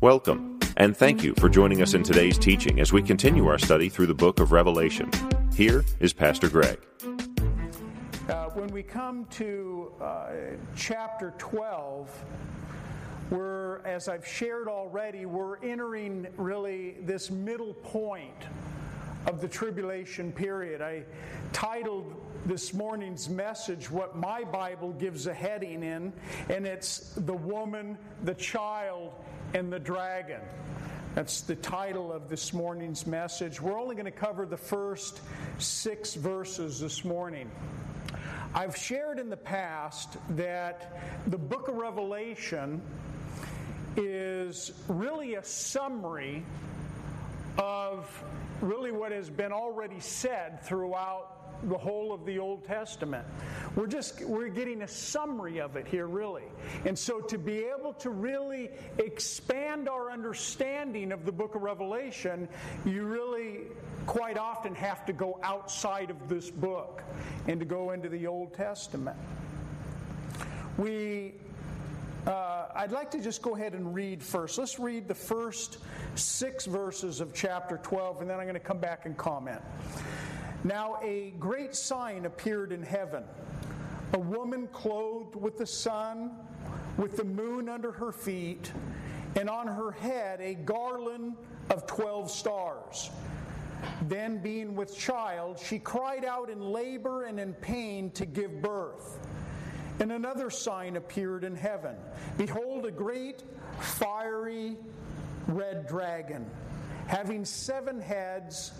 Welcome, and thank you for joining us in today's teaching as we continue our study through the book of Revelation. Here is Pastor Greg. Uh, when we come to uh, chapter 12, we're, as I've shared already, we're entering really this middle point of the tribulation period. I titled this morning's message what my Bible gives a heading in, and it's The Woman, the Child, and the Dragon. That's the title of this morning's message. We're only going to cover the first six verses this morning. I've shared in the past that the book of Revelation is really a summary of really what has been already said throughout the whole of the Old Testament. We're just we're getting a summary of it here really. And so to be able to really expand our understanding of the book of Revelation, you really quite often have to go outside of this book and to go into the Old Testament. We uh, I'd like to just go ahead and read first. Let's read the first six verses of chapter 12, and then I'm going to come back and comment. Now a great sign appeared in heaven a woman clothed with the sun, with the moon under her feet, and on her head a garland of twelve stars. Then, being with child, she cried out in labor and in pain to give birth. And another sign appeared in heaven Behold, a great fiery red dragon, having seven heads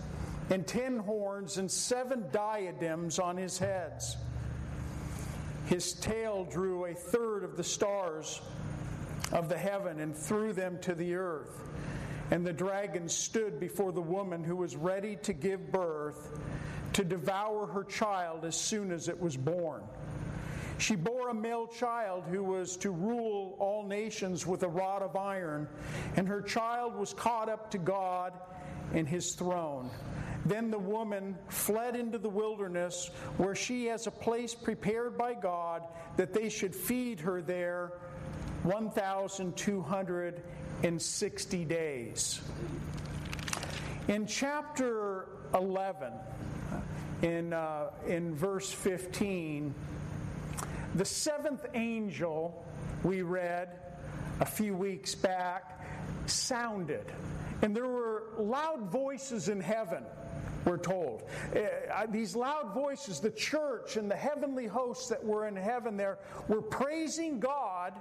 and ten horns and seven diadems on his heads. His tail drew a third of the stars of the heaven and threw them to the earth. And the dragon stood before the woman who was ready to give birth to devour her child as soon as it was born. She bore a male child who was to rule all nations with a rod of iron, and her child was caught up to God and his throne. Then the woman fled into the wilderness where she has a place prepared by God that they should feed her there 1,260 days. In chapter 11, in, uh, in verse 15, the seventh angel we read a few weeks back sounded. And there were loud voices in heaven we're told. Uh, these loud voices, the church and the heavenly hosts that were in heaven there, were praising God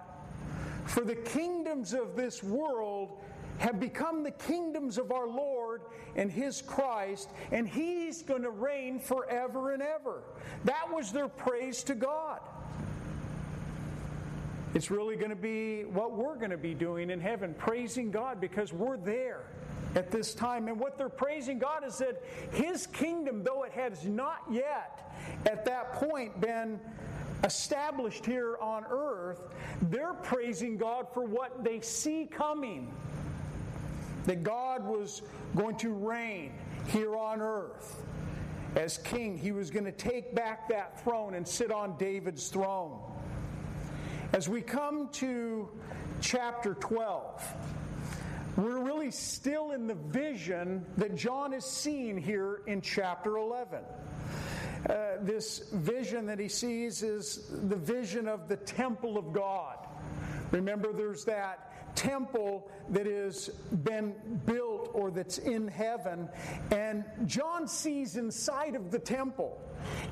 for the kingdoms of this world have become the kingdoms of our Lord and His Christ, and He's going to reign forever and ever. That was their praise to God. It's really going to be what we're going to be doing in heaven, praising God because we're there at this time. And what they're praising God is that His kingdom, though it has not yet at that point been established here on earth, they're praising God for what they see coming. That God was going to reign here on earth as king. He was going to take back that throne and sit on David's throne. As we come to chapter 12, we're really still in the vision that John is seeing here in chapter 11. Uh, this vision that he sees is the vision of the temple of God. Remember, there's that temple that has been built or that's in heaven, and John sees inside of the temple.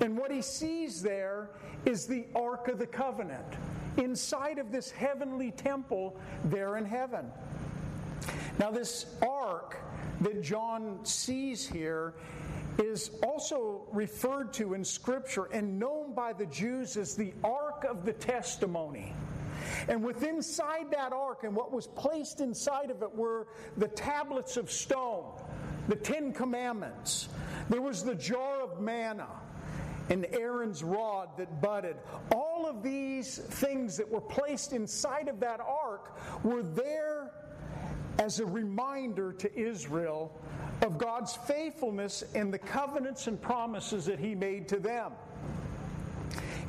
And what he sees there is the Ark of the Covenant inside of this heavenly temple there in heaven. Now, this ark that John sees here is also referred to in Scripture and known by the Jews as the Ark of the Testimony. And within inside that ark, and what was placed inside of it were the tablets of stone, the Ten Commandments. There was the jar of manna and Aaron's rod that budded. All of these things that were placed inside of that ark were there as a reminder to Israel of God's faithfulness and the covenants and promises that He made to them.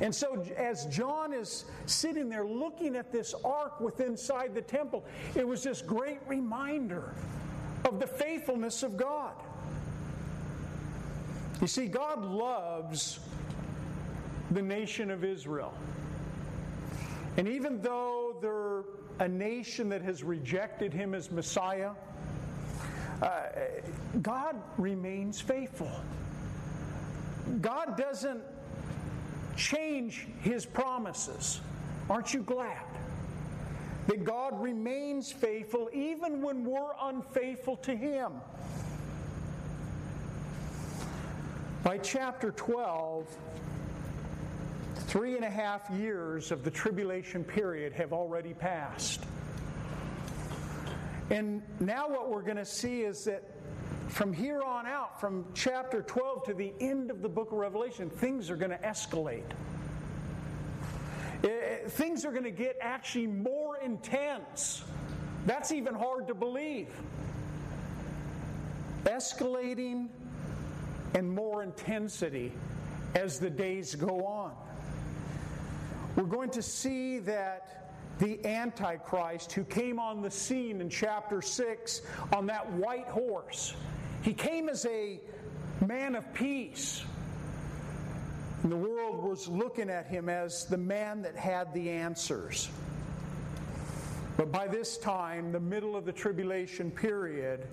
And so, as John is sitting there looking at this ark within inside the temple, it was this great reminder of the faithfulness of God. You see, God loves the nation of Israel. And even though they're a nation that has rejected him as Messiah, uh, God remains faithful. God doesn't change his promises. Aren't you glad? That God remains faithful even when we're unfaithful to him. By chapter 12, three and a half years of the tribulation period have already passed. And now what we're going to see is that from here on out, from chapter 12 to the end of the book of Revelation, things are going to escalate. It, eh, eh, things are going to get actually more intense. That's even hard to believe. Escalating and more intensity as the days go on. We're going to see that the Antichrist, who came on the scene in chapter 6 on that white horse, he came as a man of peace. And the world was looking at him as the man that had the answers. But by this time, the middle of the tribulation period,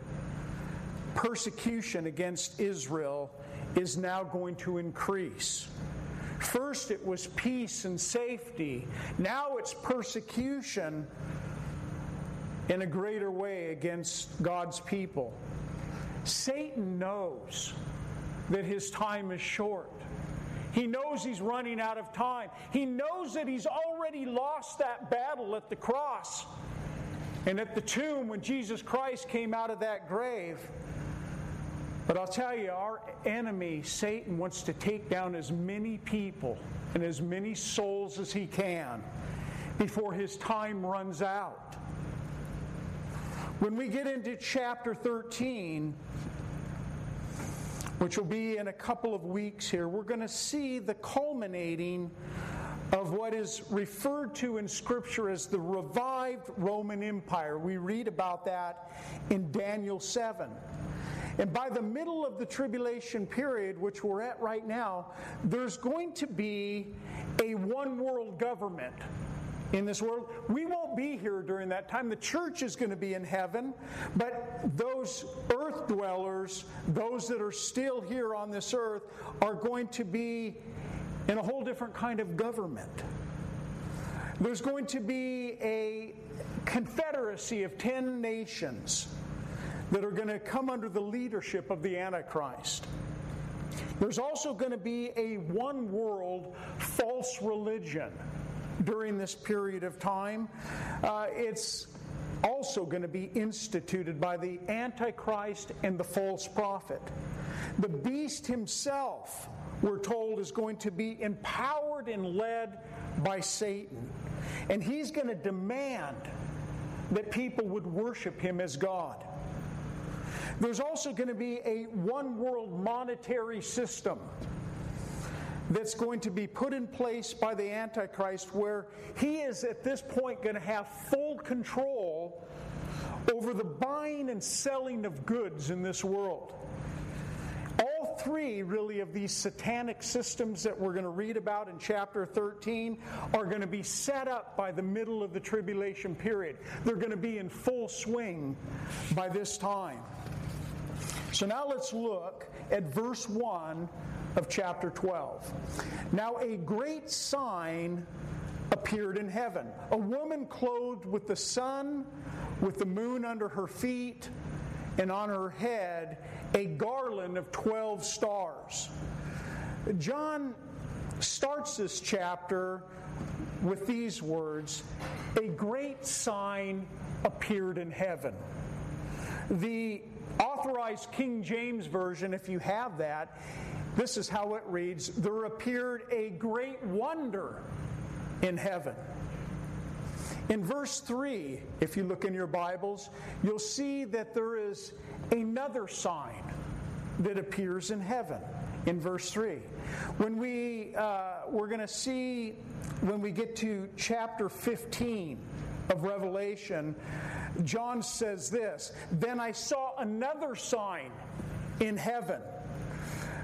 persecution against Israel is now going to increase. First, it was peace and safety. Now it's persecution in a greater way against God's people. Satan knows that his time is short. He knows he's running out of time. He knows that he's already lost that battle at the cross and at the tomb when Jesus Christ came out of that grave. But I'll tell you, our enemy, Satan, wants to take down as many people and as many souls as he can before his time runs out. When we get into chapter 13, which will be in a couple of weeks here, we're going to see the culminating of what is referred to in Scripture as the revived Roman Empire. We read about that in Daniel 7. And by the middle of the tribulation period, which we're at right now, there's going to be a one world government in this world. We won't be here during that time. The church is going to be in heaven, but those earth dwellers, those that are still here on this earth, are going to be in a whole different kind of government. There's going to be a confederacy of 10 nations that are going to come under the leadership of the Antichrist. There's also going to be a one world false religion during this period of time. Uh, it's also going to be instituted by the Antichrist and the false prophet. The beast himself, we're told, is going to be empowered and led by Satan. And he's going to demand that people would worship him as God. There's also going to be a one world monetary system that's going to be put in place by the Antichrist, where he is at this point going to have full control over the buying and selling of goods in this world. All three, really, of these satanic systems that we're going to read about in chapter 13 are going to be set up by the middle of the tribulation period. They're going to be in full swing by this time. So now let's look at verse 1 of chapter 12. Now a great sign appeared in heaven a woman clothed with the sun, with the moon under her feet, and on her head a garland of 12 stars. John starts this chapter with these words A great sign appeared in heaven. The authorized King James Version, if you have that, this is how it reads There appeared a great wonder in heaven. In verse 3, if you look in your Bibles, you'll see that there is another sign that appears in heaven in verse 3. When we, uh, we're going to see, when we get to chapter 15 of Revelation, John says this Then I saw another sign in heaven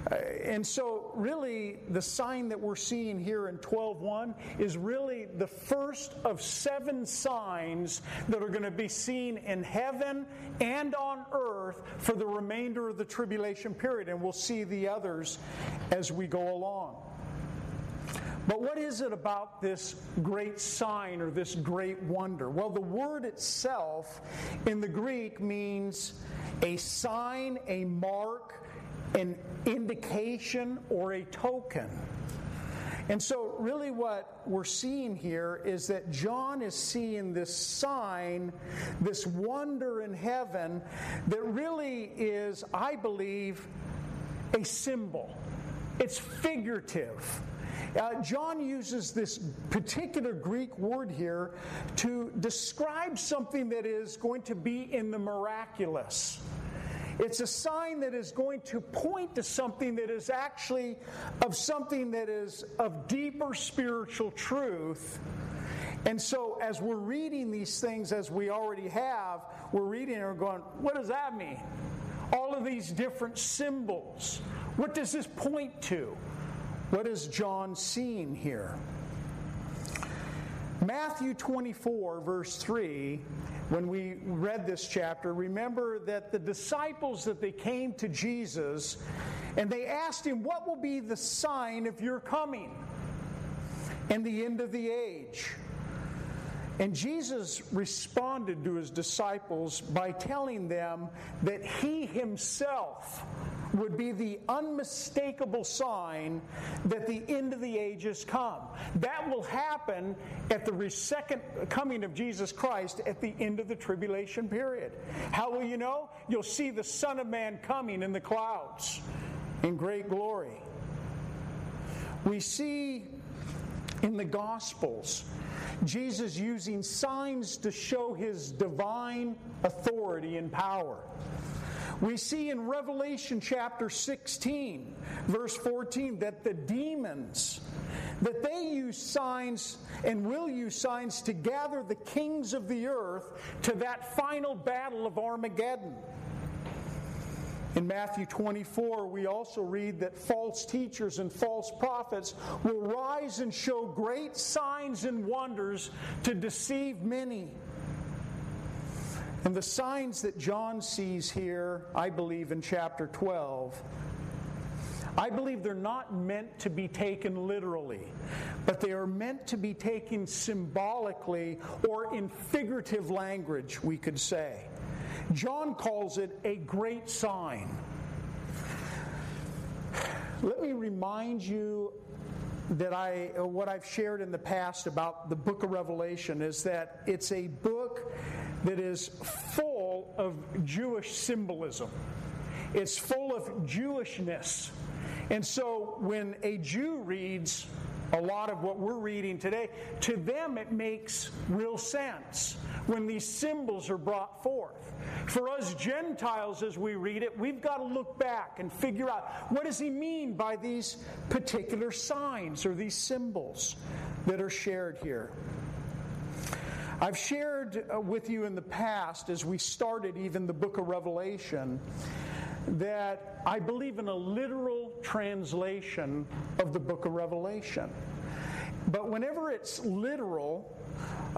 uh, and so, really, the sign that we're seeing here in 12.1 is really the first of seven signs that are going to be seen in heaven and on earth for the remainder of the tribulation period. And we'll see the others as we go along. But what is it about this great sign or this great wonder? Well, the word itself in the Greek means a sign, a mark, an indication or a token. And so, really, what we're seeing here is that John is seeing this sign, this wonder in heaven, that really is, I believe, a symbol. It's figurative. Uh, John uses this particular Greek word here to describe something that is going to be in the miraculous. It's a sign that is going to point to something that is actually of something that is of deeper spiritual truth. And so, as we're reading these things, as we already have, we're reading and we're going, what does that mean? All of these different symbols. What does this point to? What is John seeing here? Matthew 24, verse 3 when we read this chapter, remember that the disciples that they came to Jesus and they asked him, What will be the sign of your coming and the end of the age? And Jesus responded to his disciples by telling them that he himself would be the unmistakable sign that the end of the age has come. That will happen at the second coming of Jesus Christ at the end of the tribulation period. How will you know? You'll see the Son of Man coming in the clouds in great glory. We see in the Gospels Jesus using signs to show his divine authority and power. We see in Revelation chapter 16, verse 14, that the demons that they use signs and will use signs to gather the kings of the earth to that final battle of Armageddon. In Matthew 24, we also read that false teachers and false prophets will rise and show great signs and wonders to deceive many. And the signs that John sees here, I believe, in chapter 12, I believe they're not meant to be taken literally, but they are meant to be taken symbolically or in figurative language, we could say. John calls it a great sign. Let me remind you that I what I've shared in the past about the book of Revelation is that it's a book that is full of Jewish symbolism. It's full of Jewishness. And so when a Jew reads a lot of what we're reading today, to them it makes real sense when these symbols are brought forth. For us Gentiles, as we read it, we've got to look back and figure out what does he mean by these particular signs or these symbols that are shared here. I've shared uh, with you in the past, as we started even the book of Revelation, that I believe in a literal translation of the book of Revelation. But whenever it's literal,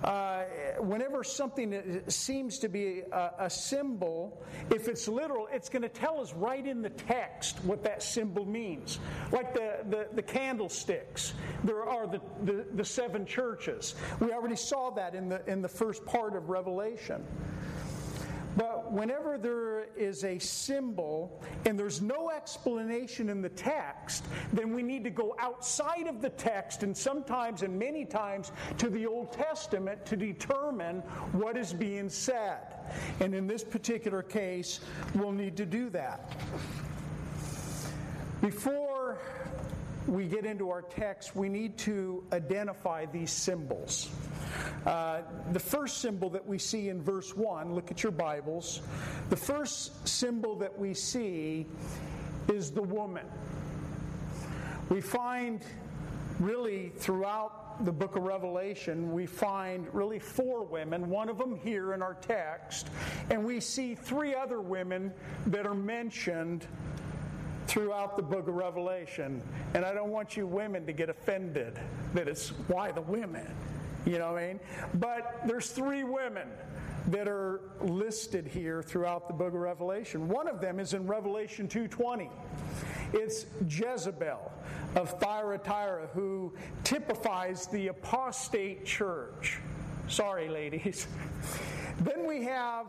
uh, whenever something seems to be a, a, symbol, if it's literal, it's going to tell us right in the text what that symbol means. Like the, the, the candlesticks, there are the, the, the seven churches. We already saw that in the, in the first part of Revelation. But whenever there is a symbol and there's no explanation in the text, then we need to go outside of the text and sometimes and many times to the Old Testament to determine what is being said. And in this particular case, we'll need to do that. Before we get into our text, we need to identify these symbols. Uh, the first symbol that we see in verse 1, look at your Bibles. The first symbol that we see is the woman. We find really throughout the book of Revelation, we find really four women, one of them here in our text, and we see three other women that are mentioned throughout the book of Revelation. And I don't want you women to get offended that it's why the women, you know what I mean? But there's three women that are listed here throughout the book of Revelation. One of them is in Revelation 2:20. It's Jezebel of Thyatira who typifies the apostate church. Sorry, ladies. Then we have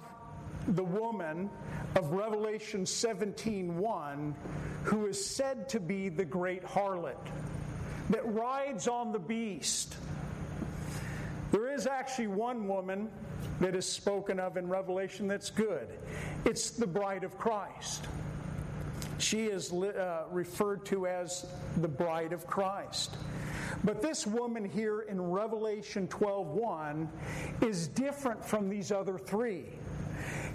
the woman of Revelation 17:1 who is said to be the great harlot that rides on the beast. There is actually one woman that is spoken of in Revelation that's good. It's the bride of Christ. She is uh, referred to as the bride of Christ. But this woman here in Revelation 12:1 is different from these other three.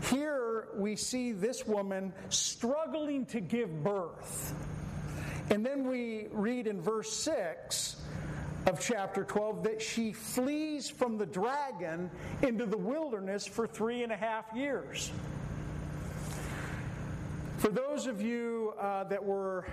Here we see this woman struggling to give birth. And then we read in verse 6 of chapter 12 that she flees from the dragon into the wilderness for three and a half years. For those of you uh, that were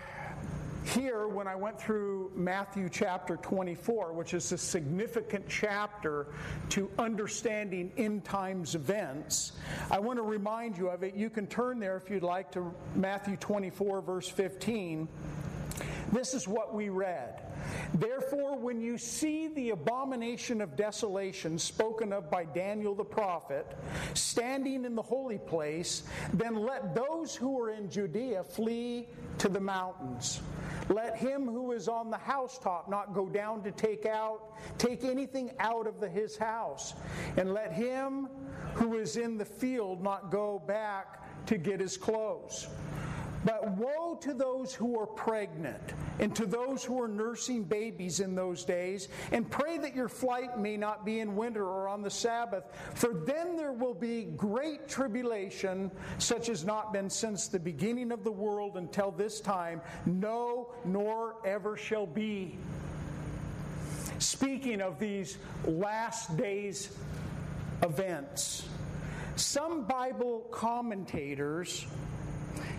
here when I went through Matthew chapter 24, which is a significant chapter to understanding end times events, I want to remind you of it. You can turn there if you'd like to Matthew 24, verse 15. This is what we read. Therefore, when you see the abomination of desolation spoken of by Daniel the prophet standing in the holy place, then let those who are in Judea flee to the mountains. Let him who is on the housetop not go down to take out take anything out of the, his house, and let him who is in the field not go back to get his clothes. But woe to those who are pregnant and to those who are nursing babies in those days, and pray that your flight may not be in winter or on the Sabbath, for then there will be great tribulation, such as not been since the beginning of the world until this time, no, nor ever shall be. Speaking of these last days events, some Bible commentators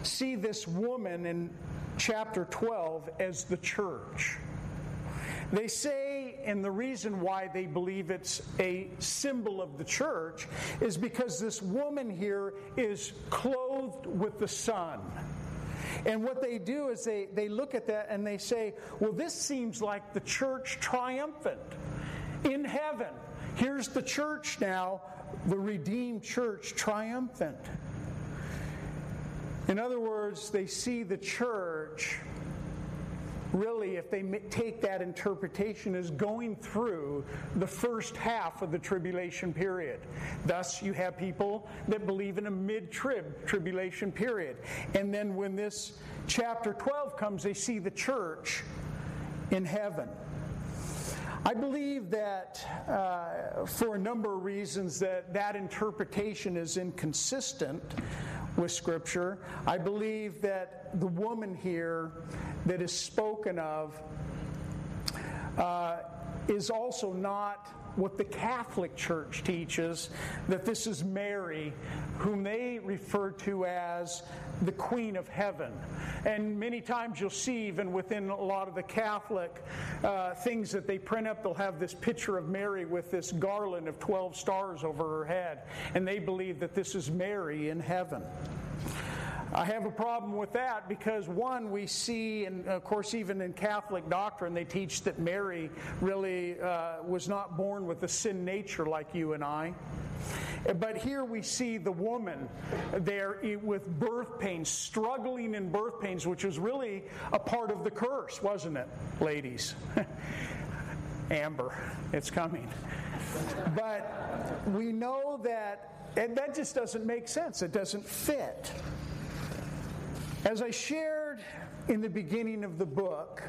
see this woman in chapter 12 as the church. They say, and the reason why they believe it's a symbol of the church is because this woman here is clothed with the sun. And what they do is they, they look at that and they say, well, this seems like the church triumphant in heaven. Here's the church now, the redeemed church triumphant. In other words, they see the church really, if they take that interpretation, as going through the first half of the tribulation period. Thus, you have people that believe in a mid trib tribulation period. And then when this chapter 12 comes, they see the church in heaven. I believe that uh, for a number of reasons that that interpretation is inconsistent with Scripture. I believe that the woman here that is spoken of uh, is also not what the Catholic Church teaches that this is Mary, whom they refer to as the Queen of Heaven. And many times you'll see, even within a lot of the Catholic uh, things that they print up, they'll have this picture of Mary with this garland of 12 stars over her head. And they believe that this is Mary in heaven. I have a problem with that because, one, we see, and of course, even in Catholic doctrine, they teach that Mary really uh, was not born with a sin nature like you and I. But here we see the woman there with birth pains, struggling in birth pains, which was really a part of the curse, wasn't it, ladies? Amber, it's coming. But we know that, and that just doesn't make sense. It doesn't fit. As I shared in the beginning of the book,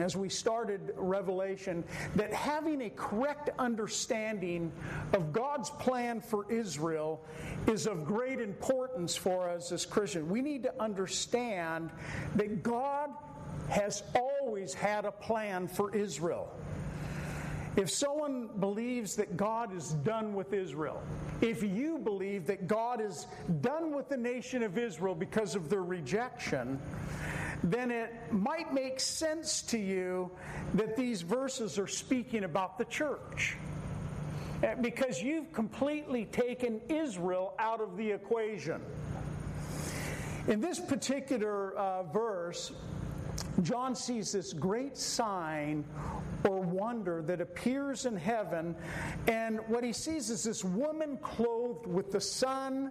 as we started Revelation that having a correct understanding of God's plan for Israel is of great importance for us as Christians. We need to understand that God has always had a plan for Israel. If someone believes that God is done with Israel, if you believe that God is done with the nation of Israel because of their rejection, then it might make sense to you that these verses are speaking about the church. Eh, because you've completely taken Israel out of the equation. In this particular uh, verse, John sees this great sign or wonder that appears in heaven. And what he sees is this woman clothed with the sun,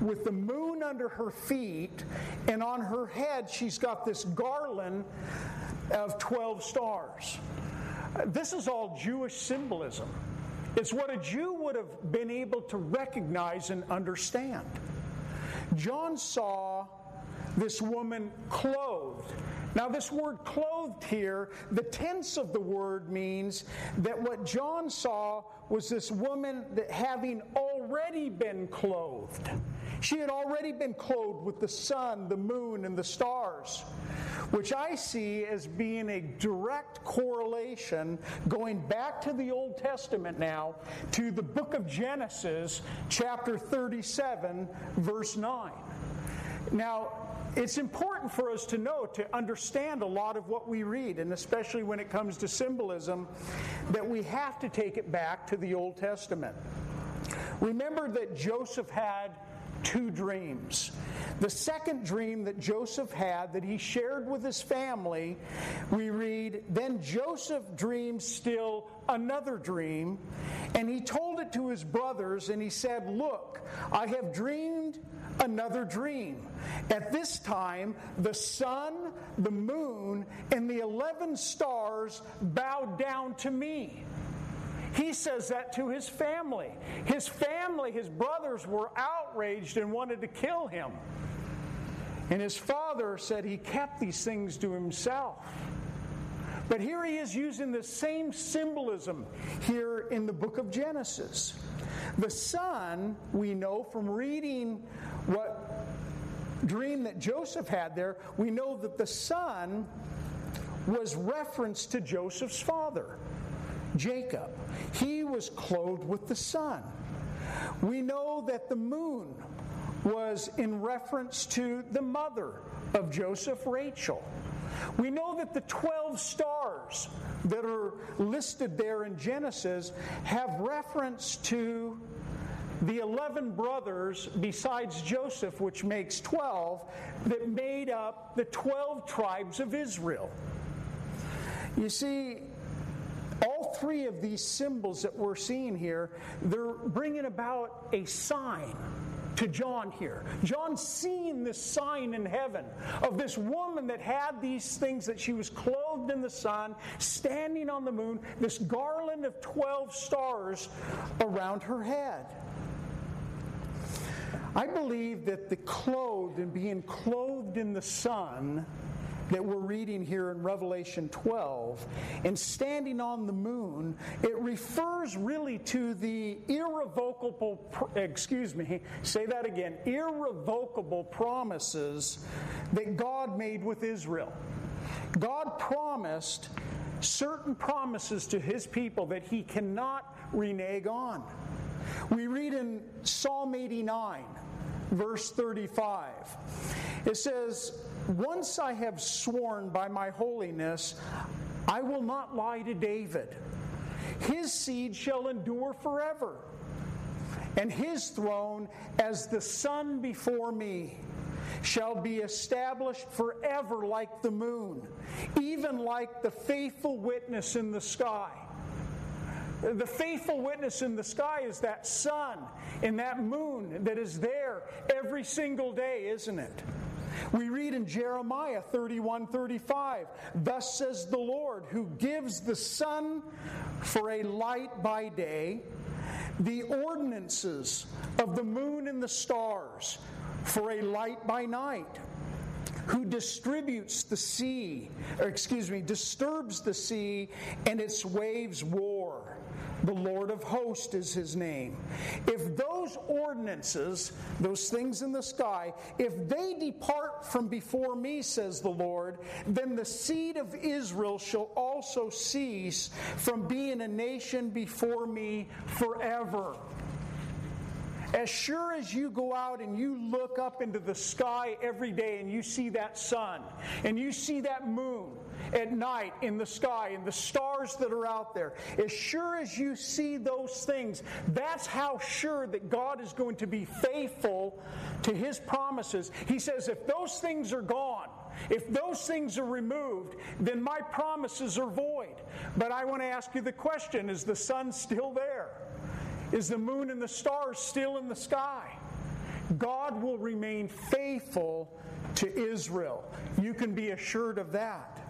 with the moon under her feet, and on her head she's got this garland of 12 stars. This is all Jewish symbolism. It's what a Jew would have been able to recognize and understand. John saw this woman clothed now, this word clothed here, the tense of the word means that what John saw was this woman that having already been clothed. She had already been clothed with the sun, the moon, and the stars, which I see as being a direct correlation going back to the Old Testament now to the book of Genesis, chapter 37, verse 9. Now, it's important for us to know, to understand a lot of what we read, and especially when it comes to symbolism, that we have to take it back to the Old Testament. Remember that Joseph had two dreams. The second dream that Joseph had that he shared with his family, we read, Then Joseph dreamed still another dream, and he told it to his brothers, and he said, Look, I have dreamed another dream. At this time, the sun, the moon, and the 11 stars bowed down to me. He says that to his family. His family, his brothers, were outraged and wanted to kill him. And his father said he kept these things to himself. But here he is using the same symbolism here in the book of Genesis. The sun, we know from reading what dream that Joseph had there, we know that the sun was reference to Joseph's father, Jacob. He was clothed with the sun. We know that the moon was in reference to the mother of Joseph, Rachel. We know that the 12 stars that are listed there in Genesis have reference to the 11 brothers, besides Joseph, which makes 12, that made up the 12 tribes of Israel. You see, all three of these symbols that we're seeing here, they're bringing about a sign to John here. John's seeing this sign in heaven of this woman that had these things that she was clothed in the sun, standing on the moon, this garland of 12 stars around her head. I believe that the clothed and being clothed in the sun that we're reading here in Revelation 12 and standing on the moon, it refers really to the irrevocable, excuse me, say that again, irrevocable promises that God made with Israel. God promised certain promises to his people that he cannot renege on. We read in Psalm 89 verse 35. It says, Once I have sworn by my holiness, I will not lie to David. His seed shall endure forever, and his throne as the sun before me shall be established forever like the moon, even like the faithful witness in the sky. The faithful witness in the sky is that sun and that moon that is there every single day, isn't it? We read in Jeremiah 31 35, Thus says the Lord, who gives the sun for a light by day, the ordinances of the moon and the stars for a light by night who distributes the sea, or excuse me, disturbs the sea and its waves roar. The Lord of hosts is his name. If those ordinances, those things in the sky, if they depart from before me, says the Lord, then the seed of Israel shall also cease from being a nation before me forever. As sure as you go out and you look up into the sky every day and you see that sun and you see that moon at night in the sky and the stars that are out there, as sure as you see those things, that's how sure that God is going to be faithful to his promises. He says, if those things are gone, if those things are removed, then my promises are void. But I want to ask you the question is the sun still there? Is the moon and the stars still in the sky? God will remain faithful to Israel. You can be assured of that.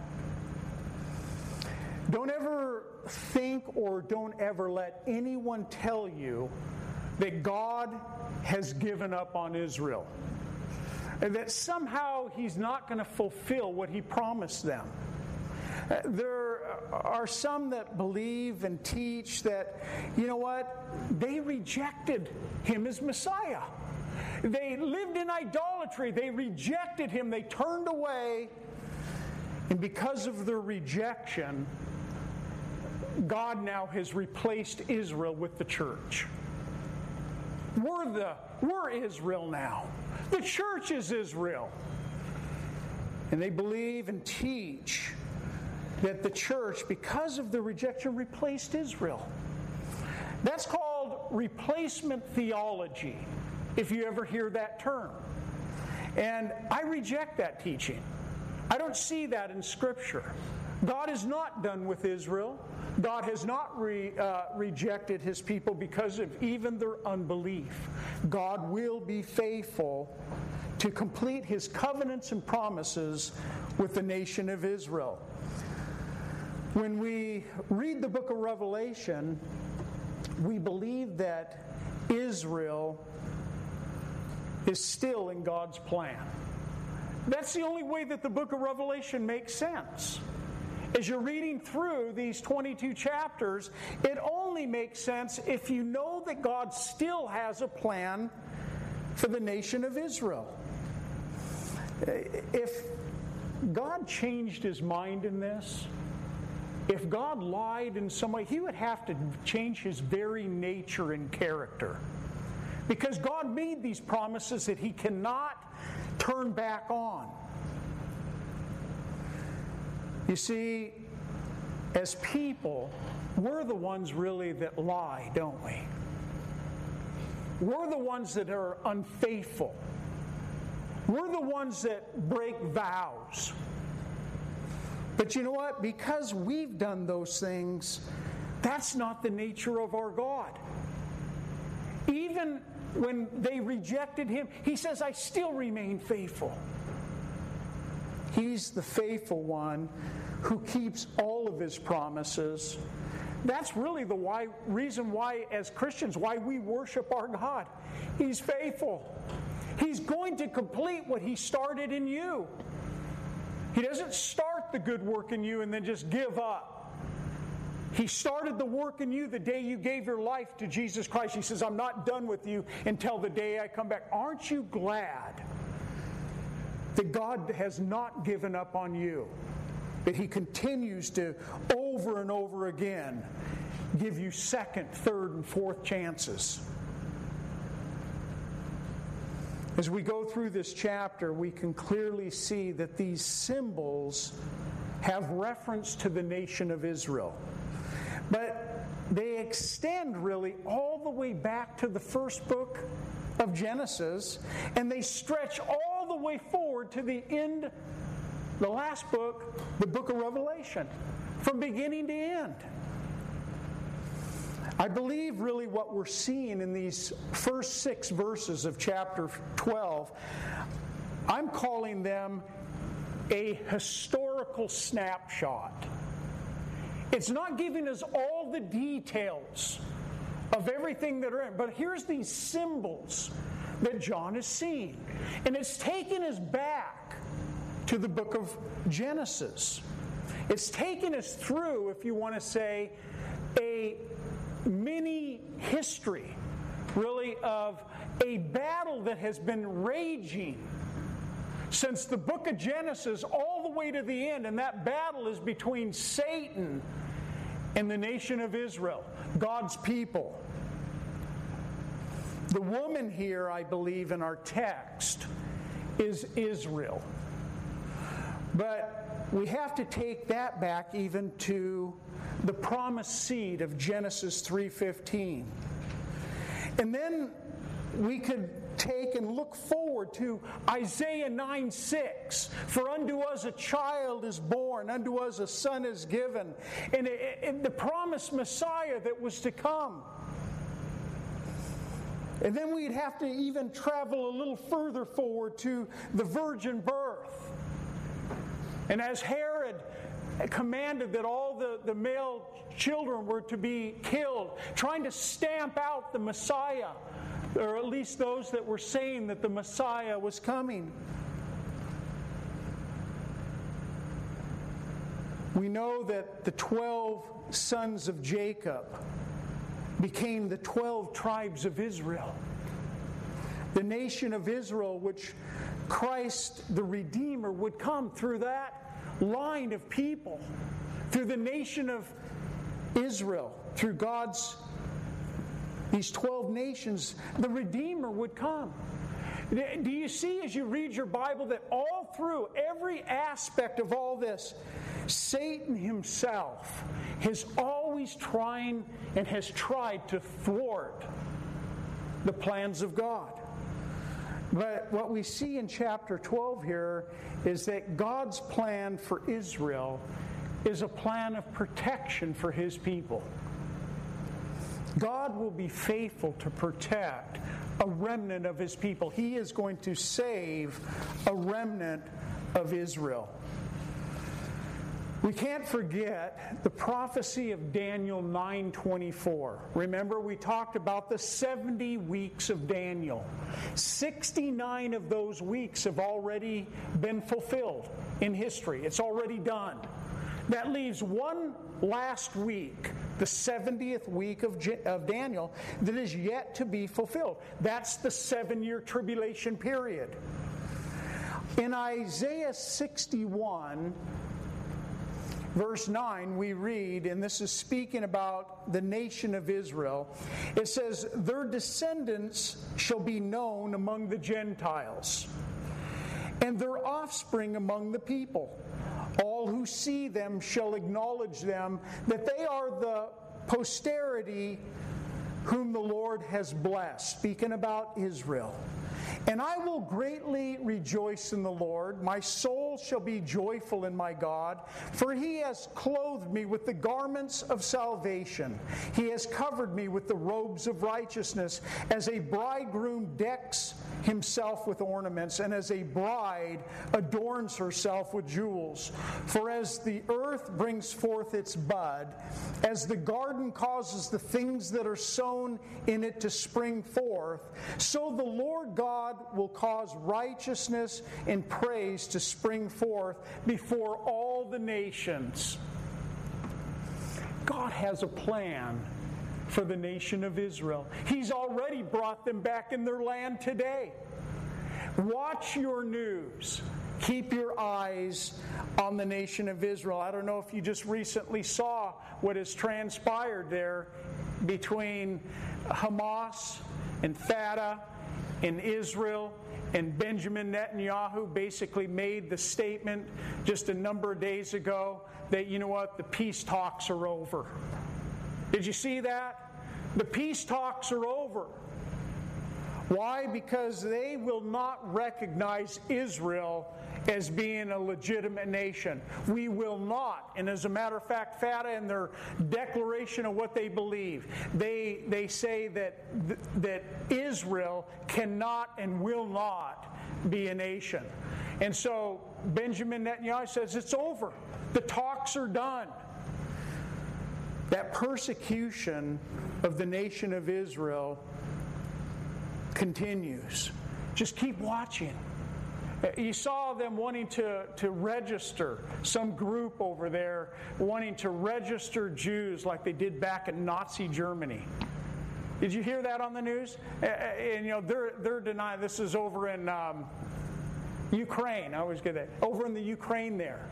Don't ever think or don't ever let anyone tell you that God has given up on Israel. And that somehow he's not going to fulfill what he promised them. There are some that believe and teach that, you know what, they rejected him as Messiah. They lived in idolatry. They rejected him. They turned away. And because of their rejection, God now has replaced Israel with the church. We're, the, we're Israel now. The church is Israel. And they believe and teach that the church, because of the rejection, replaced Israel. That's called replacement theology, if you ever hear that term. And I reject that teaching. I don't see that in Scripture. God is not done with Israel. God has not re, uh, rejected his people because of even their unbelief. God will be faithful to complete his covenants and promises with the nation of Israel. When we read the book of Revelation, we believe that Israel is still in God's plan. That's the only way that the book of Revelation makes sense. As you're reading through these 22 chapters, it only makes sense if you know that God still has a plan for the nation of Israel. If God changed his mind in this, if God lied in some way, he would have to change his very nature and character. Because God made these promises that he cannot turn back on. You see, as people, we're the ones really that lie, don't we? We're the ones that are unfaithful. We're the ones that break vows. But you know what? Because we've done those things, that's not the nature of our God. Even when they rejected him, he says, I still remain faithful. He's the faithful one who keeps all of his promises. That's really the why, reason why, as Christians, why we worship our God. He's faithful. He's going to complete what he started in you. He doesn't start the good work in you and then just give up. He started the work in you the day you gave your life to Jesus Christ. He says, I'm not done with you until the day I come back. Aren't you glad that God has not given up on you? That He continues to, over and over again, give you second, third, and fourth chances. As we go through this chapter, we can clearly see that these symbols have reference to the nation of Israel. But they extend really all the way back to the first book of Genesis, and they stretch all way forward to the end, the last book, the book of Revelation, from beginning to end. I believe really what we're seeing in these first six verses of chapter 12, I'm calling them a historical snapshot. It's not giving us all the details of everything that are in, but here's these symbols that John is seeing. And it's taken us back to the book of Genesis. It's taken us through, if you want to say, a mini history, really, of a battle that has been raging since the book of Genesis all the way to the end, and that battle is between Satan and the nation of Israel, God's people. The woman here, I believe, in our text is Israel. But we have to take that back even to the promised seed of Genesis 3:15. And then we could take and look forward to Isaiah 9 6. For unto us a child is born, unto us a son is given, and, and the promised Messiah that was to come. And then we'd have to even travel a little further forward to the virgin birth. And as Herod commanded that all the, the male children were to be killed, trying to stamp out the Messiah or at least those that were saying that the Messiah was coming. We know that the 12 sons of Jacob became the 12 tribes of Israel. The nation of Israel, which Christ the Redeemer would come through that line of people, through the nation of Israel, through God's these 12 nations, the Redeemer would come. Do you see as you read your Bible that all through every aspect of all this, Satan himself is always trying and has tried to thwart the plans of God. But what we see in chapter 12 here is that God's plan for Israel is a plan of protection for his people. God will be faithful to protect a remnant of his people. He is going to save a remnant of Israel. We can't forget the prophecy of Daniel 9:24. Remember we talked about the 70 weeks of Daniel. 69 of those weeks have already been fulfilled in history. It's already done. That leaves one last week, the 70th week of, of Daniel, that is yet to be fulfilled. That's the seven year tribulation period. In Isaiah 61, verse 9, we read, and this is speaking about the nation of Israel. It says, Their descendants shall be known among the Gentiles, and their offspring among the people. All who see them shall acknowledge them, that they are the posterity whom the Lord has blessed. Speaking about Israel. And I will greatly rejoice in the Lord. My soul shall be joyful in my God, for he has clothed me with the garments of salvation. He has covered me with the robes of righteousness, as a bridegroom decks himself with ornaments, and as a bride adorns herself with jewels. For as the earth brings forth its bud, as the garden causes the things that are sown in it to spring forth, so the Lord God will cause righteousness and praise to spring forth before all the nations. God has a plan for the nation of Israel. He's already brought them back in their land today. Watch your news. Keep your eyes on the nation of Israel. I don't know if you just recently saw what has transpired there between Hamas and Fatah in Israel. And Benjamin Netanyahu basically made the statement just a number of days ago that, you know what, the peace talks are over. Did you see that? The peace talks are over. Why? Because they will not recognize Israel as being a legitimate nation. We will not. And as a matter of fact, Fatah, in their declaration of what they believe, they, they say that, that Israel cannot and will not be a nation. And so Benjamin Netanyahu says it's over. The talks are done. That persecution of the nation of Israel continues. Just keep watching. You saw them wanting to, to register, some group over there wanting to register Jews like they did back in Nazi Germany. Did you hear that on the news? And you know they're they're denying this is over in um, Ukraine. I always get that over in the Ukraine there.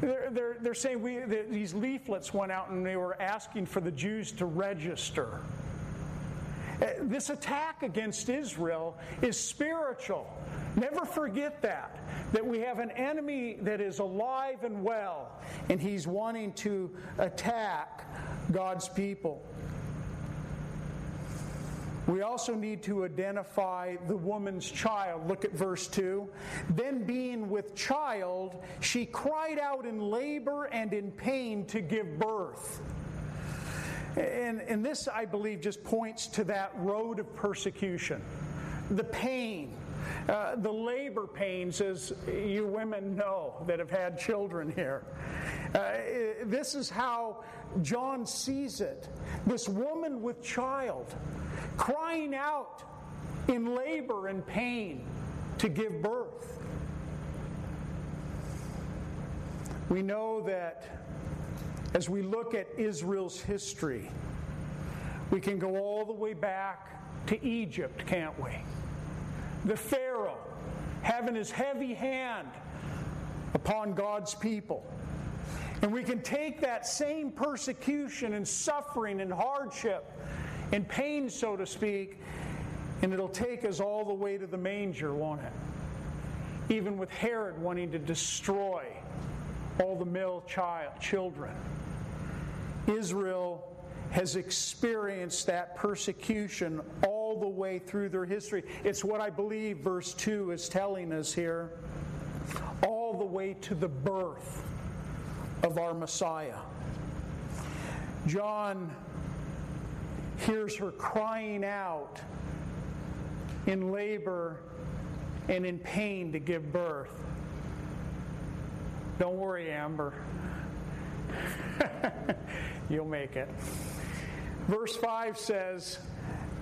They're, they're, they're saying we, these leaflets went out and they were asking for the Jews to register. Uh, this attack against Israel is spiritual. Never forget that. That we have an enemy that is alive and well, and he's wanting to attack God's people. We also need to identify the woman's child. Look at verse 2. Then, being with child, she cried out in labor and in pain to give birth. And, and this, I believe, just points to that road of persecution the pain. Uh, the labor pains, as you women know that have had children here. Uh, this is how John sees it. This woman with child crying out in labor and pain to give birth. We know that as we look at Israel's history, we can go all the way back to Egypt, can't we? The Pharaoh having his heavy hand upon God's people. And we can take that same persecution and suffering and hardship and pain, so to speak, and it'll take us all the way to the manger, won't it? Even with Herod wanting to destroy all the male child children. Israel has experienced that persecution all the way through their history. It's what I believe verse 2 is telling us here. All the way to the birth of our Messiah. John hears her crying out in labor and in pain to give birth. Don't worry, Amber. You'll make it. Verse 5 says,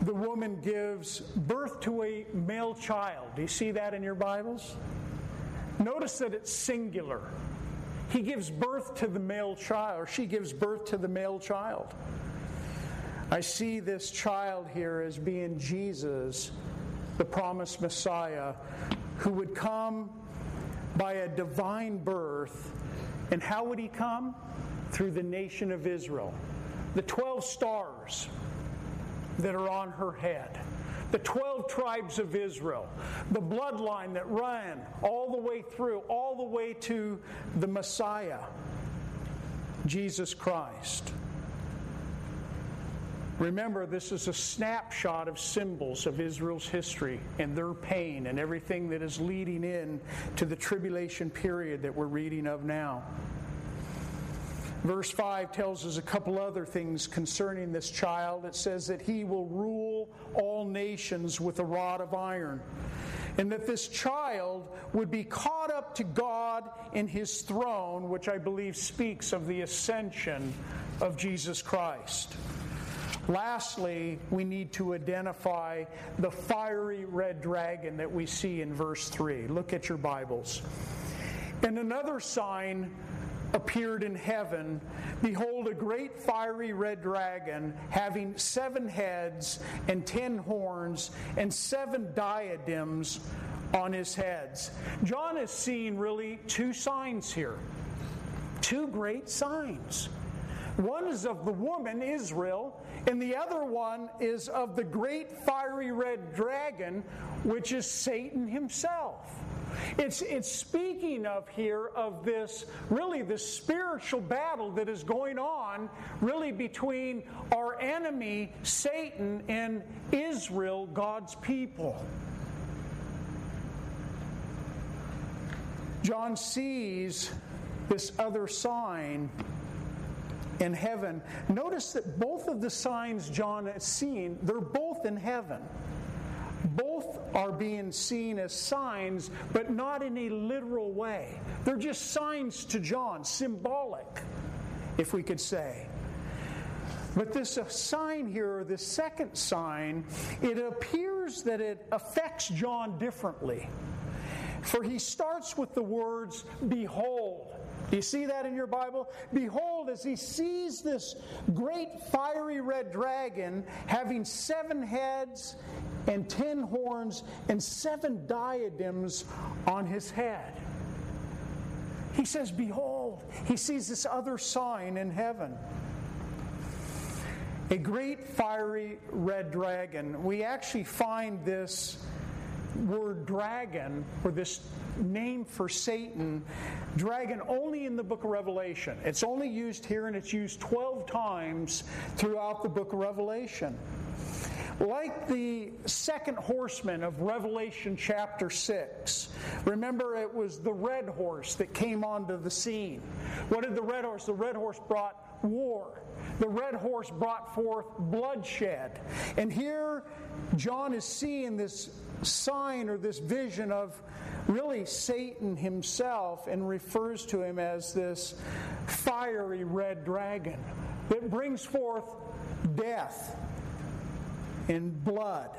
The woman gives birth to a male child. Do you see that in your Bibles? Notice that it's singular. He gives birth to the male child, or she gives birth to the male child. I see this child here as being Jesus, the promised Messiah, who would come by a divine birth. And how would he come? Through the nation of Israel. The 12 stars that are on her head the 12 tribes of Israel, the bloodline that ran all the way through, all the way to the Messiah, Jesus Christ. Remember, this is a snapshot of symbols of Israel's history and their pain and everything that is leading in to the tribulation period that we're reading of now. Verse 5 tells us a couple other things concerning this child. It says that he will rule all nations with a rod of iron, and that this child would be caught up to God in his throne, which I believe speaks of the ascension of Jesus Christ. Lastly, we need to identify the fiery red dragon that we see in verse 3. Look at your Bibles. And another sign appeared in heaven Behold, a great fiery red dragon, having seven heads and ten horns and seven diadems on his heads. John is seeing really two signs here. Two great signs. One is of the woman, Israel, and the other one is of the great fiery red dragon, which is Satan himself. It's, it's speaking of here of this, really, the spiritual battle that is going on, really, between our enemy, Satan, and Israel, God's people. John sees this other sign in heaven. Notice that both of the signs John has seen, they're both in heaven. Both are being seen as signs, but not in a literal way. They're just signs to John, symbolic, if we could say. But this uh, sign here, this second sign, it appears that it affects John differently. For he starts with the words, Behold. Do you see that in your Bible? Behold, as he sees this great fiery red dragon having seven heads and ten horns and seven diadems on his head. He says, Behold, he sees this other sign in heaven. A great fiery red dragon. We actually find this word dragon, or this name for Satan, dragon, only in the book of Revelation. It's only used here and it's used 12 times throughout the book of Revelation. Like the second horseman of Revelation chapter 6, remember it was the red horse that came onto the scene. What did the red horse? The red horse brought war. The red horse brought forth bloodshed. And here John is seeing this sign or this vision of really Satan himself and refers to him as this fiery red dragon that brings forth death and blood.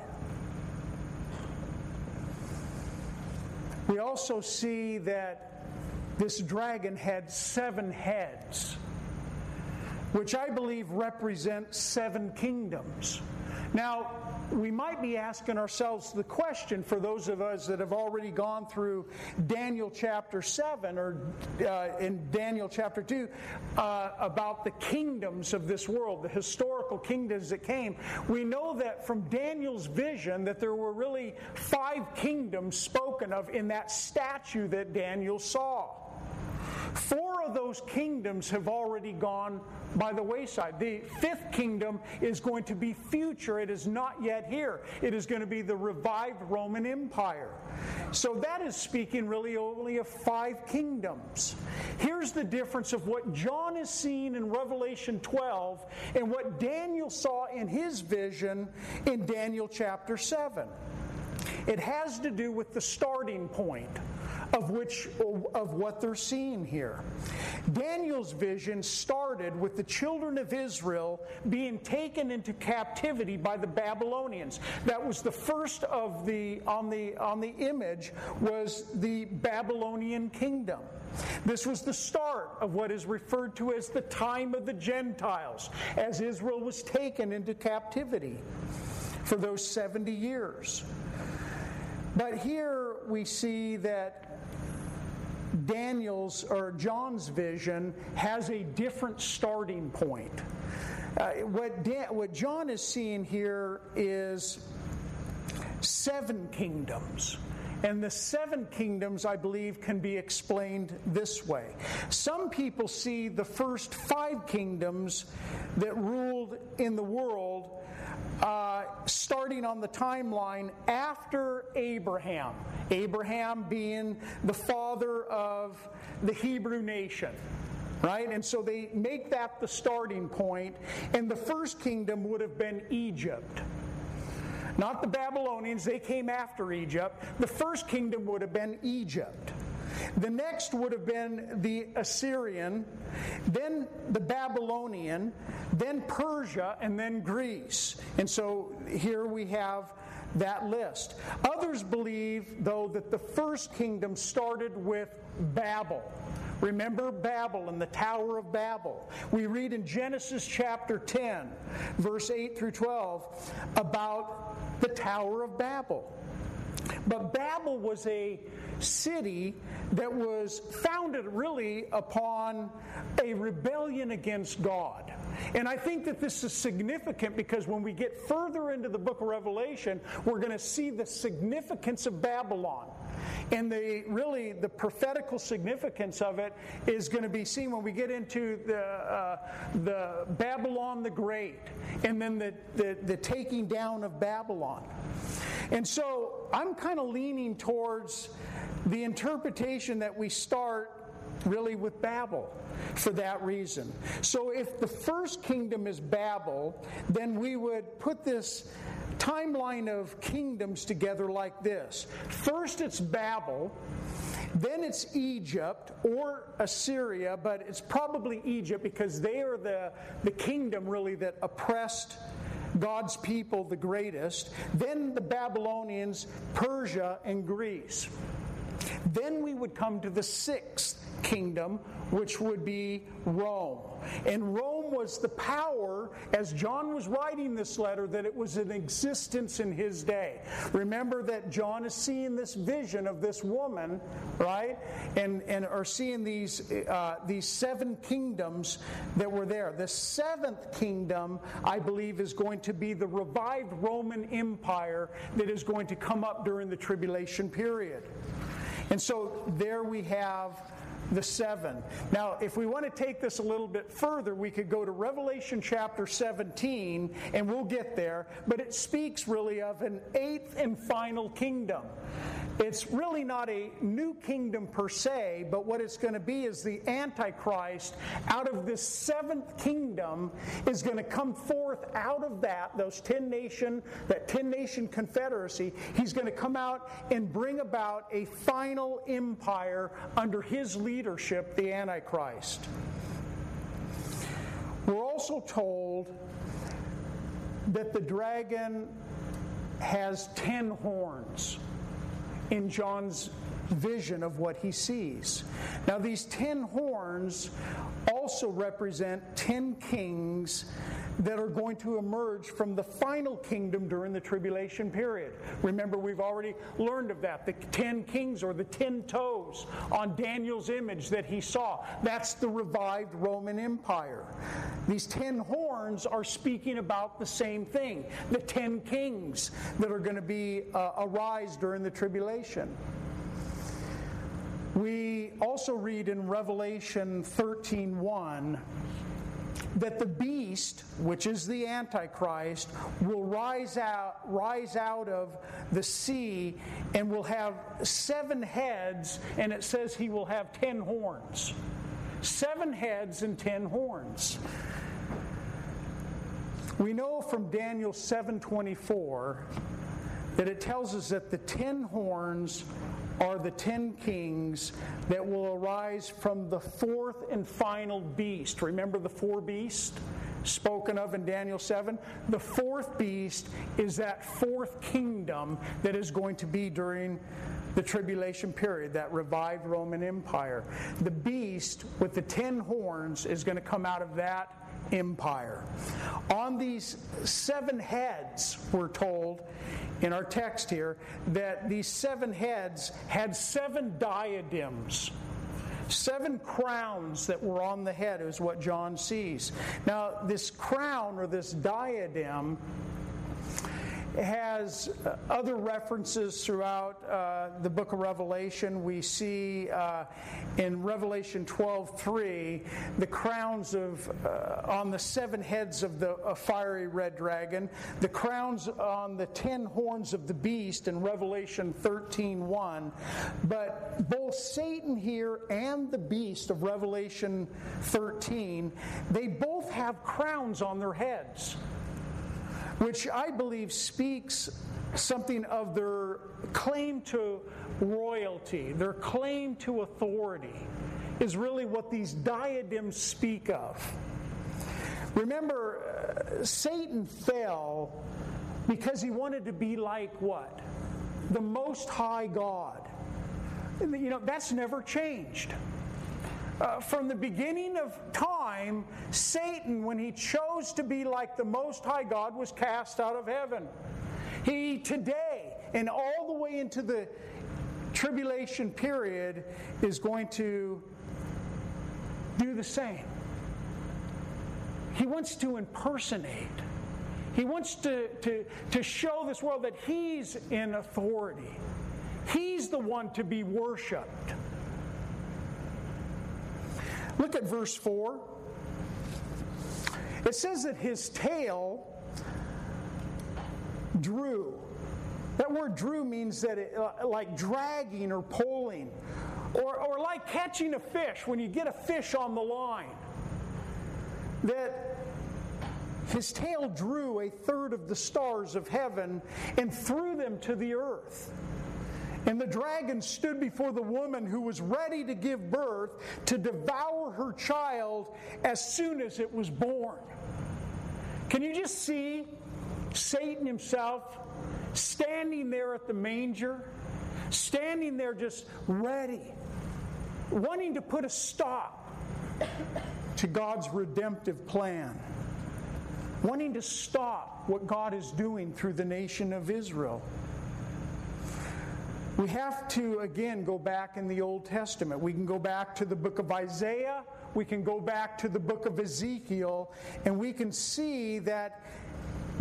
We also see that this dragon had seven heads, which I believe represent seven kingdoms. Now, we might be asking ourselves the question for those of us that have already gone through Daniel chapter 7 or uh, in Daniel chapter 2 uh, about the kingdoms of this world, the historical kingdoms that came. We know that from Daniel's vision that there were really five kingdoms spoken of in that statue that Daniel saw. Four of those kingdoms have already gone by the wayside. The fifth kingdom is going to be future. It is not yet here. It is going to be the revived Roman Empire. So that is speaking really only of five kingdoms. Here's the difference of what John is seeing in Revelation 12 and what Daniel saw in his vision in Daniel chapter 7. It has to do with the starting point of which of what they're seeing here. Daniel's vision started with the children of Israel being taken into captivity by the Babylonians. That was the first of the on the on the image was the Babylonian kingdom. This was the start of what is referred to as the time of the Gentiles, as Israel was taken into captivity for those 70 years. But here we see that Daniel's or John's vision has a different starting point. Uh, what, Dan, what John is seeing here is seven kingdoms. And the seven kingdoms, I believe, can be explained this way. Some people see the first five kingdoms that ruled in the world uh, starting on the timeline after Abraham. Abraham being the father of the Hebrew nation. Right? And so they make that the starting point, and the first kingdom would have been Egypt. Not the Babylonians, they came after Egypt. The first kingdom would have been Egypt. The next would have been the Assyrian, then the Babylonian, then Persia, and then Greece. And so here we have that list. Others believe, though, that the first kingdom started with Babel. Remember Babel and the Tower of Babel. We read in Genesis chapter 10, verse 8 through 12, about the Tower of Babel. But Babel was a city that was founded really upon a rebellion against God. And I think that this is significant because when we get further into the book of Revelation, we're going to see the significance of Babylon. And the really the prophetical significance of it is going to be seen when we get into the uh, the Babylon the Great, and then the, the the taking down of Babylon. And so I'm kind of leaning towards the interpretation that we start really with Babel for that reason. So if the first kingdom is Babel, then we would put this timeline of kingdoms together like this. First it's Babel, then it's Egypt or Assyria, but it's probably Egypt because they are the, the kingdom really that oppressed God's people the greatest. Then the Babylonians, Persia, and Greece. Then we would come to the sixth kingdom, which would be Rome. And Rome was the power, as John was writing this letter, that it was in existence in his day. Remember that John is seeing this vision of this woman, right? And, and are seeing these, uh, these seven kingdoms that were there. The seventh kingdom, I believe, is going to be the revived Roman Empire that is going to come up during the tribulation period. And so there we have the seven. Now, if we want to take this a little bit further, we could go to Revelation chapter 17, and we'll get there, but it speaks really of an eighth and final kingdom. It's really not a new kingdom per se, but what it's going to be is the Antichrist out of this seventh kingdom is going to come forth out of that, those 10 nation, that 10 nation confederacy. He's going to come out and bring about a final empire under his leadership, the Antichrist. We're also told that the dragon has 10 horns in John's vision of what he sees. Now, these ten horns also represent ten kings that are going to emerge from the final kingdom during the tribulation period. Remember, we've already learned of that. The ten kings or the ten toes on Daniel's image that he saw. That's the revived Roman Empire. These ten horns are speaking about the same thing the ten kings that are going to be uh, arise during the tribulation. We also read in Revelation 13 1 that the beast, which is the Antichrist, will rise out, rise out of the sea and will have seven heads, and it says he will have ten horns. Seven heads and ten horns. We know from Daniel 7:24 that it tells us that the ten horns are the ten kings that will arise from the fourth and final beast. Remember the four beasts spoken of in Daniel 7? The fourth beast is that fourth kingdom that is going to be during the tribulation period, that revived Roman Empire. The beast with the ten horns is going to come out of that empire. On these seven heads, we're told in our text here, that these seven heads had seven diadems. Seven crowns that were on the head is what John sees. Now, this crown or this diadem has other references throughout uh, the book of Revelation. We see uh, in Revelation 12:3 the crowns of uh, on the seven heads of the fiery red dragon, the crowns on the ten horns of the beast in Revelation 13:1. But both Satan here and the beast of Revelation 13, they both have crowns on their heads which I believe speaks something of their claim to royalty, their claim to authority, is really what these diadems speak of. Remember, uh, Satan fell because he wanted to be like what? The Most High God. You know, that's never changed. Uh, from the beginning of time, Satan, when he chose to be like the Most High God, was cast out of heaven. He today, and all the way into the tribulation period, is going to do the same. He wants to impersonate. He wants to, to, to show this world that he's in authority. He's the one to be worshiped. Look at verse 4. It says that his tail drew. That word drew means that it, uh, like dragging or pulling, or, or like catching a fish when you get a fish on the line. That his tail drew a third of the stars of heaven and threw them to the earth. And the dragon stood before the woman who was ready to give birth to devour her child as soon as it was born. Can you just see Satan himself standing there at the manger? standing there just ready, wanting to put a stop to God's redemptive plan, wanting to stop what God is doing through the nation of Israel. We have to, again, go back in the Old Testament. We can go back to the book of Isaiah, we can go back to the book of Ezekiel, and we can see that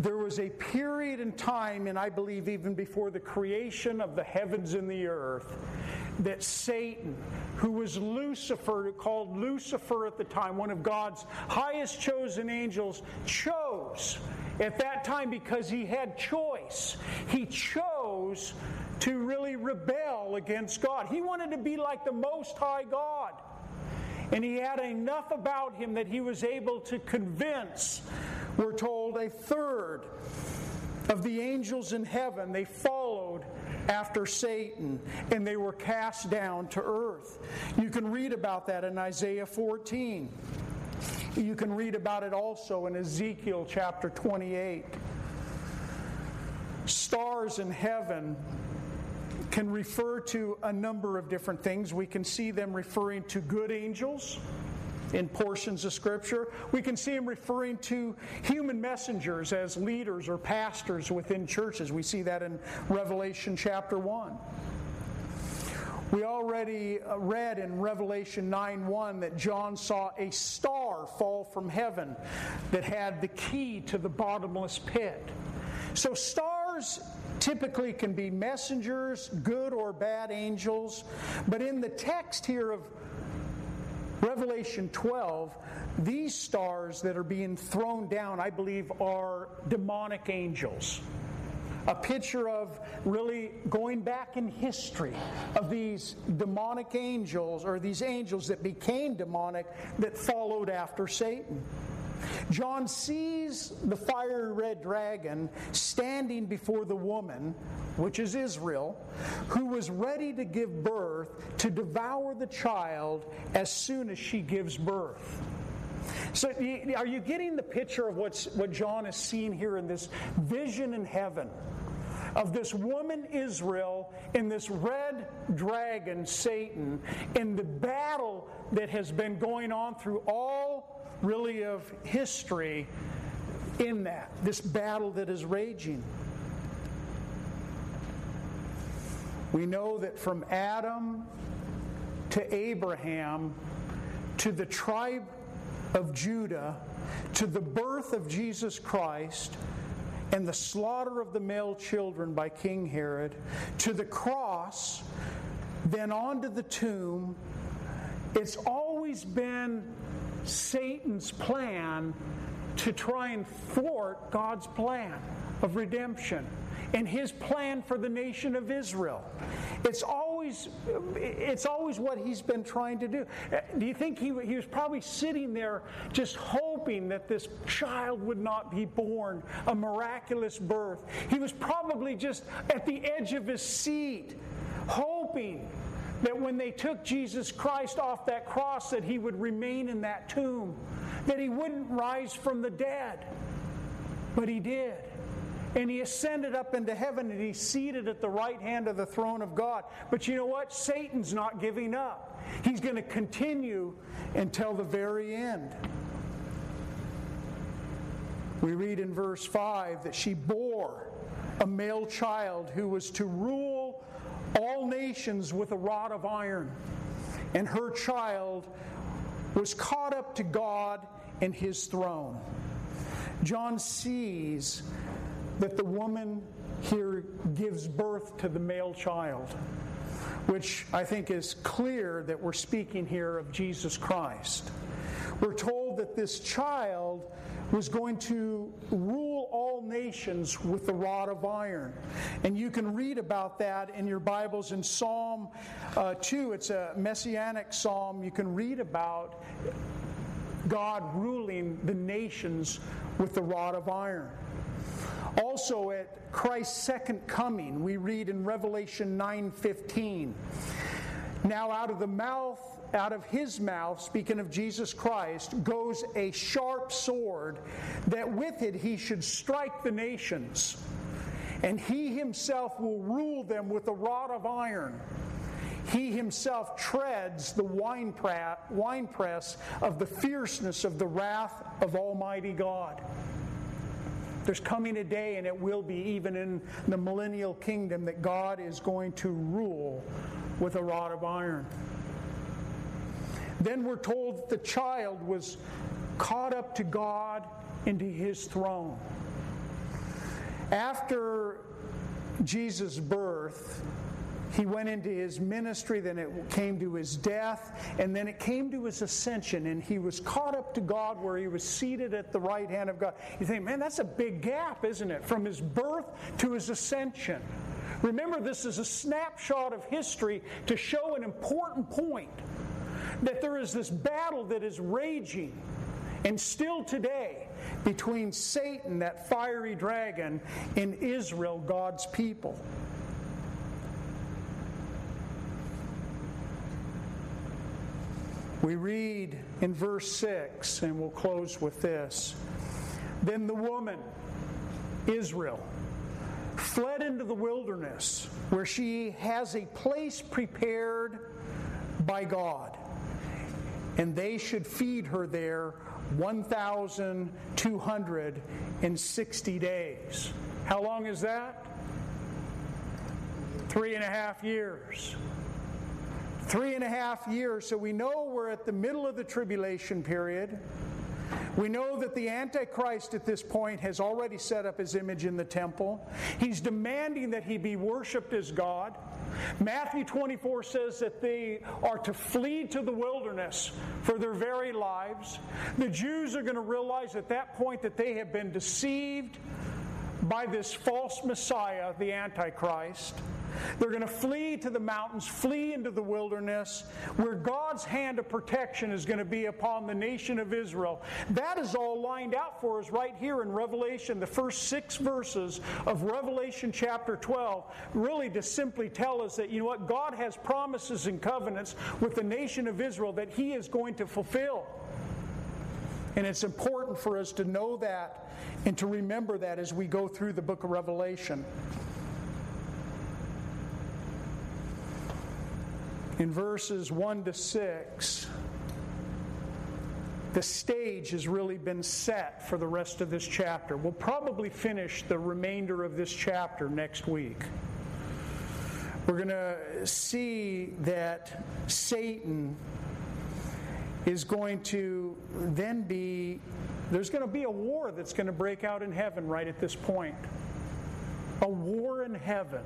there was a period in time, and I believe even before the creation of the heavens and the earth, that Satan, who was Lucifer, called Lucifer at the time, one of God's highest chosen angels, chose at that time because he had choice. He chose to really rebel against God. He wanted to be like the Most High God. And he had enough about him that he was able to convince we're told a third of the angels in heaven, they followed after Satan and they were cast down to earth. You can read about that in Isaiah 14. You can read about it also in Ezekiel chapter 28. Stars in heaven can refer to a number of different things. We can see them referring to good angels in portions of Scripture. We can see them referring to human messengers as leaders or pastors within churches. We see that in Revelation chapter 1. We already uh, read in Revelation 9 1 that John saw a star fall from heaven that had the key to the bottomless pit. So, stars typically can be messengers, good or bad angels, but in the text here of Revelation 12, these stars that are being thrown down, I believe, are demonic angels. A picture of really going back in history of these demonic angels, or these angels that became demonic that followed after Satan. John sees the fiery red dragon standing before the woman, which is Israel, who was ready to give birth to devour the child as soon as she gives birth. So, are you getting the picture of what's, what John is seeing here in this vision in heaven? Of this woman Israel and this red dragon Satan, in the battle that has been going on through all really of history in that, this battle that is raging. We know that from Adam to Abraham to the tribe of Judah to the birth of Jesus Christ and the slaughter of the male children by King Herod to the cross, then on to the tomb, it's always been Satan's plan to try and thwart God's plan of redemption and his plan for the nation of Israel. It's always, it's always what he's been trying to do. Do you think he, he was probably sitting there just hoping that this child would not be born, a miraculous birth? He was probably just at the edge of his seat, hoping that when they took Jesus Christ off that cross that he would remain in that tomb, that he wouldn't rise from the dead. But he did. And he ascended up into heaven and he's seated at the right hand of the throne of God. But you know what? Satan's not giving up. He's going to continue until the very end. We read in verse 5 that she bore a male child who was to rule all nations with a rod of iron. And her child was caught up to God and his throne. John sees that the woman here gives birth to the male child, which I think is clear that we're speaking here of Jesus Christ. We're told that this child was going to rule all nations with the rod of iron. And you can read about that in your Bibles in Psalm uh, 2. It's a messianic psalm. You can read about God ruling the nations with the rod of iron. Also at Christ's second coming, we read in Revelation 9:15. Now out of the mouth out of his mouth, speaking of Jesus Christ, goes a sharp sword, that with it he should strike the nations. and he himself will rule them with a rod of iron. He himself treads the winepress of the fierceness of the wrath of Almighty God. There's coming a day, and it will be even in the millennial kingdom, that God is going to rule with a rod of iron. Then we're told the child was caught up to God into his throne. After Jesus' birth, he went into his ministry, then it came to his death, and then it came to his ascension, and he was caught up to God where he was seated at the right hand of God. You think, man, that's a big gap, isn't it? From his birth to his ascension. Remember, this is a snapshot of history to show an important point that there is this battle that is raging, and still today, between Satan, that fiery dragon, and Israel, God's people. We read in verse 6, and we'll close with this. Then the woman, Israel, fled into the wilderness where she has a place prepared by God. And they should feed her there 1,260 days. How long is that? Three and a half years. Three and a half years. So we know we're at the middle of the tribulation period. We know that the Antichrist at this point has already set up his image in the temple. He's demanding that he be worshiped as God. Matthew 24 says that they are to flee to the wilderness for their very lives. The Jews are going to realize at that point that they have been deceived by this false Messiah, the Antichrist. They're going to flee to the mountains, flee into the wilderness, where God's hand of protection is going to be upon the nation of Israel. That is all lined out for us right here in Revelation, the first six verses of Revelation chapter 12, really to simply tell us that, you know what, God has promises and covenants with the nation of Israel that He is going to fulfill. And it's important for us to know that and to remember that as we go through the book of Revelation. In verses 1 to 6, the stage has really been set for the rest of this chapter. We'll probably finish the remainder of this chapter next week. We're going to see that Satan is going to then be, there's going to be a war that's going to break out in heaven right at this point. A war in heaven.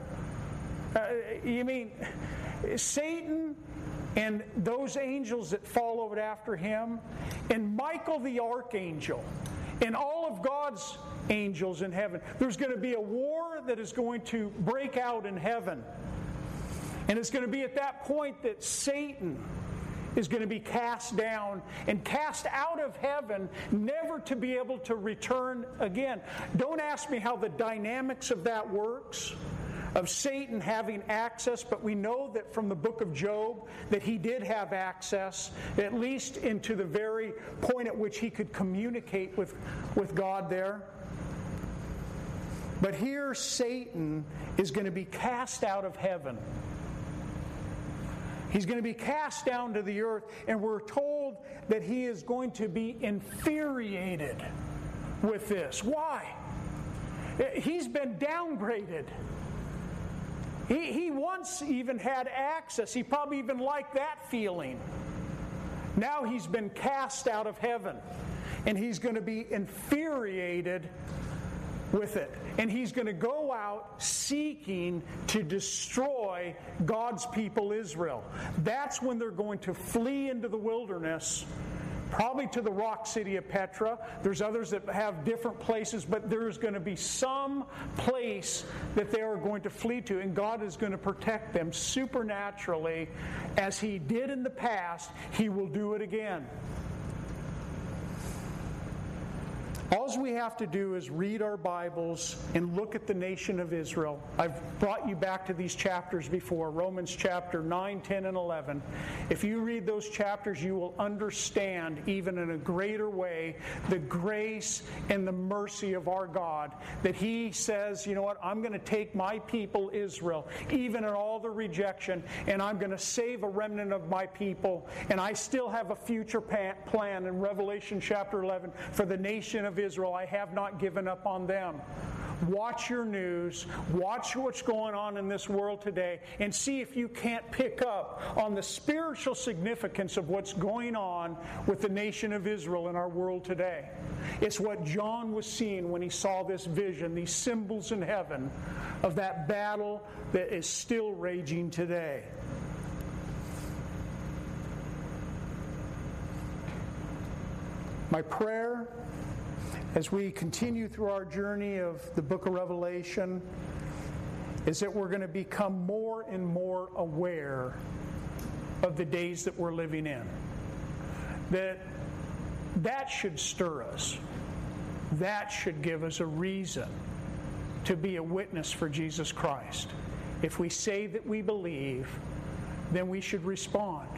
Uh, you mean, Satan and those angels that followed after him, and Michael the archangel, and all of God's angels in heaven. There's going to be a war that is going to break out in heaven. And it's going to be at that point that Satan is going to be cast down and cast out of heaven, never to be able to return again. Don't ask me how the dynamics of that works of Satan having access, but we know that from the book of Job that he did have access, at least into the very point at which he could communicate with, with God there. But here, Satan is going to be cast out of heaven. He's going to be cast down to the earth, and we're told that he is going to be infuriated with this. Why? He's been downgraded. He, he once even had access. He probably even liked that feeling. Now he's been cast out of heaven, and he's going to be infuriated with it. And he's going to go out seeking to destroy God's people, Israel. That's when they're going to flee into the wilderness probably to the rock city of Petra. There's others that have different places, but there's going to be some place that they are going to flee to, and God is going to protect them supernaturally. As He did in the past, He will do it again. All we have to do is read our Bibles and look at the nation of Israel. I've brought you back to these chapters before Romans chapter 9, 10, and 11. If you read those chapters, you will understand, even in a greater way, the grace and the mercy of our God. That He says, you know what, I'm going to take my people, Israel, even in all the rejection, and I'm going to save a remnant of my people. And I still have a future plan in Revelation chapter 11 for the nation of Israel. I have not given up on them. Watch your news, watch what's going on in this world today, and see if you can't pick up on the spiritual significance of what's going on with the nation of Israel in our world today. It's what John was seeing when he saw this vision, these symbols in heaven of that battle that is still raging today. My prayer as we continue through our journey of the book of Revelation is that we're going to become more and more aware of the days that we're living in. That that should stir us. That should give us a reason to be a witness for Jesus Christ. If we say that we believe, then we should respond.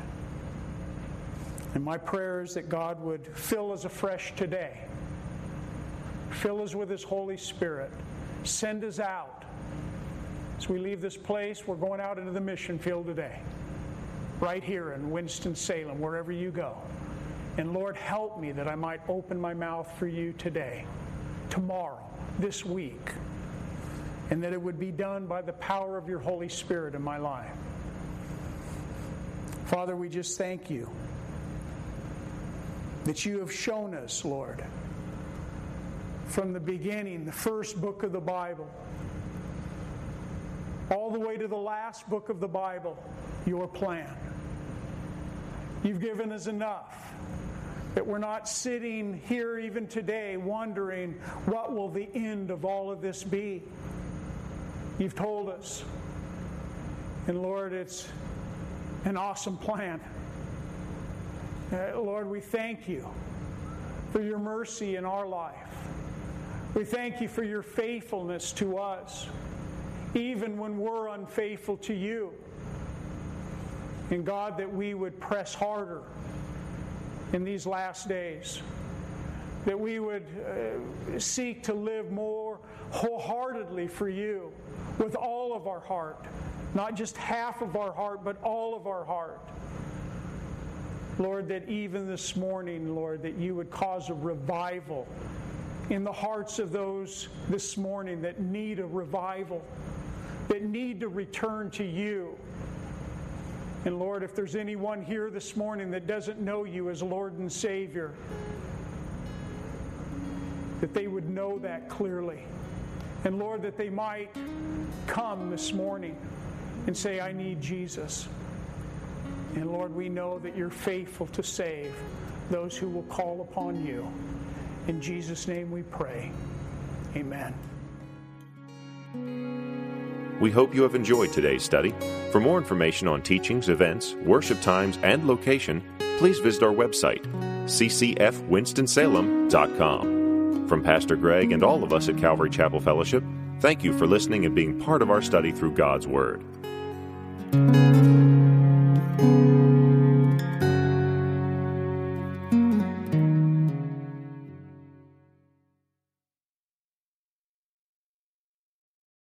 And my prayer is that God would fill us afresh today Fill us with His Holy Spirit. Send us out. As we leave this place, we're going out into the mission field today, right here in Winston-Salem, wherever you go. And Lord, help me that I might open my mouth for you today, tomorrow, this week, and that it would be done by the power of your Holy Spirit in my life. Father, we just thank you that you have shown us, Lord from the beginning, the first book of the Bible, all the way to the last book of the Bible, your plan. You've given us enough that we're not sitting here even today wondering what will the end of all of this be. You've told us. And Lord, it's an awesome plan. Uh, Lord, we thank you for your mercy in our life. We thank you for your faithfulness to us, even when we're unfaithful to you. And God, that we would press harder in these last days, that we would uh, seek to live more wholeheartedly for you with all of our heart, not just half of our heart, but all of our heart. Lord, that even this morning, Lord, that you would cause a revival in the hearts of those this morning that need a revival, that need to return to you. And Lord, if there's anyone here this morning that doesn't know you as Lord and Savior, that they would know that clearly. And Lord, that they might come this morning and say, I need Jesus. And Lord, we know that you're faithful to save those who will call upon you. In Jesus' name we pray. Amen. We hope you have enjoyed today's study. For more information on teachings, events, worship times, and location, please visit our website, ccfwinstonsalem.com. From Pastor Greg and all of us at Calvary Chapel Fellowship, thank you for listening and being part of our study through God's Word.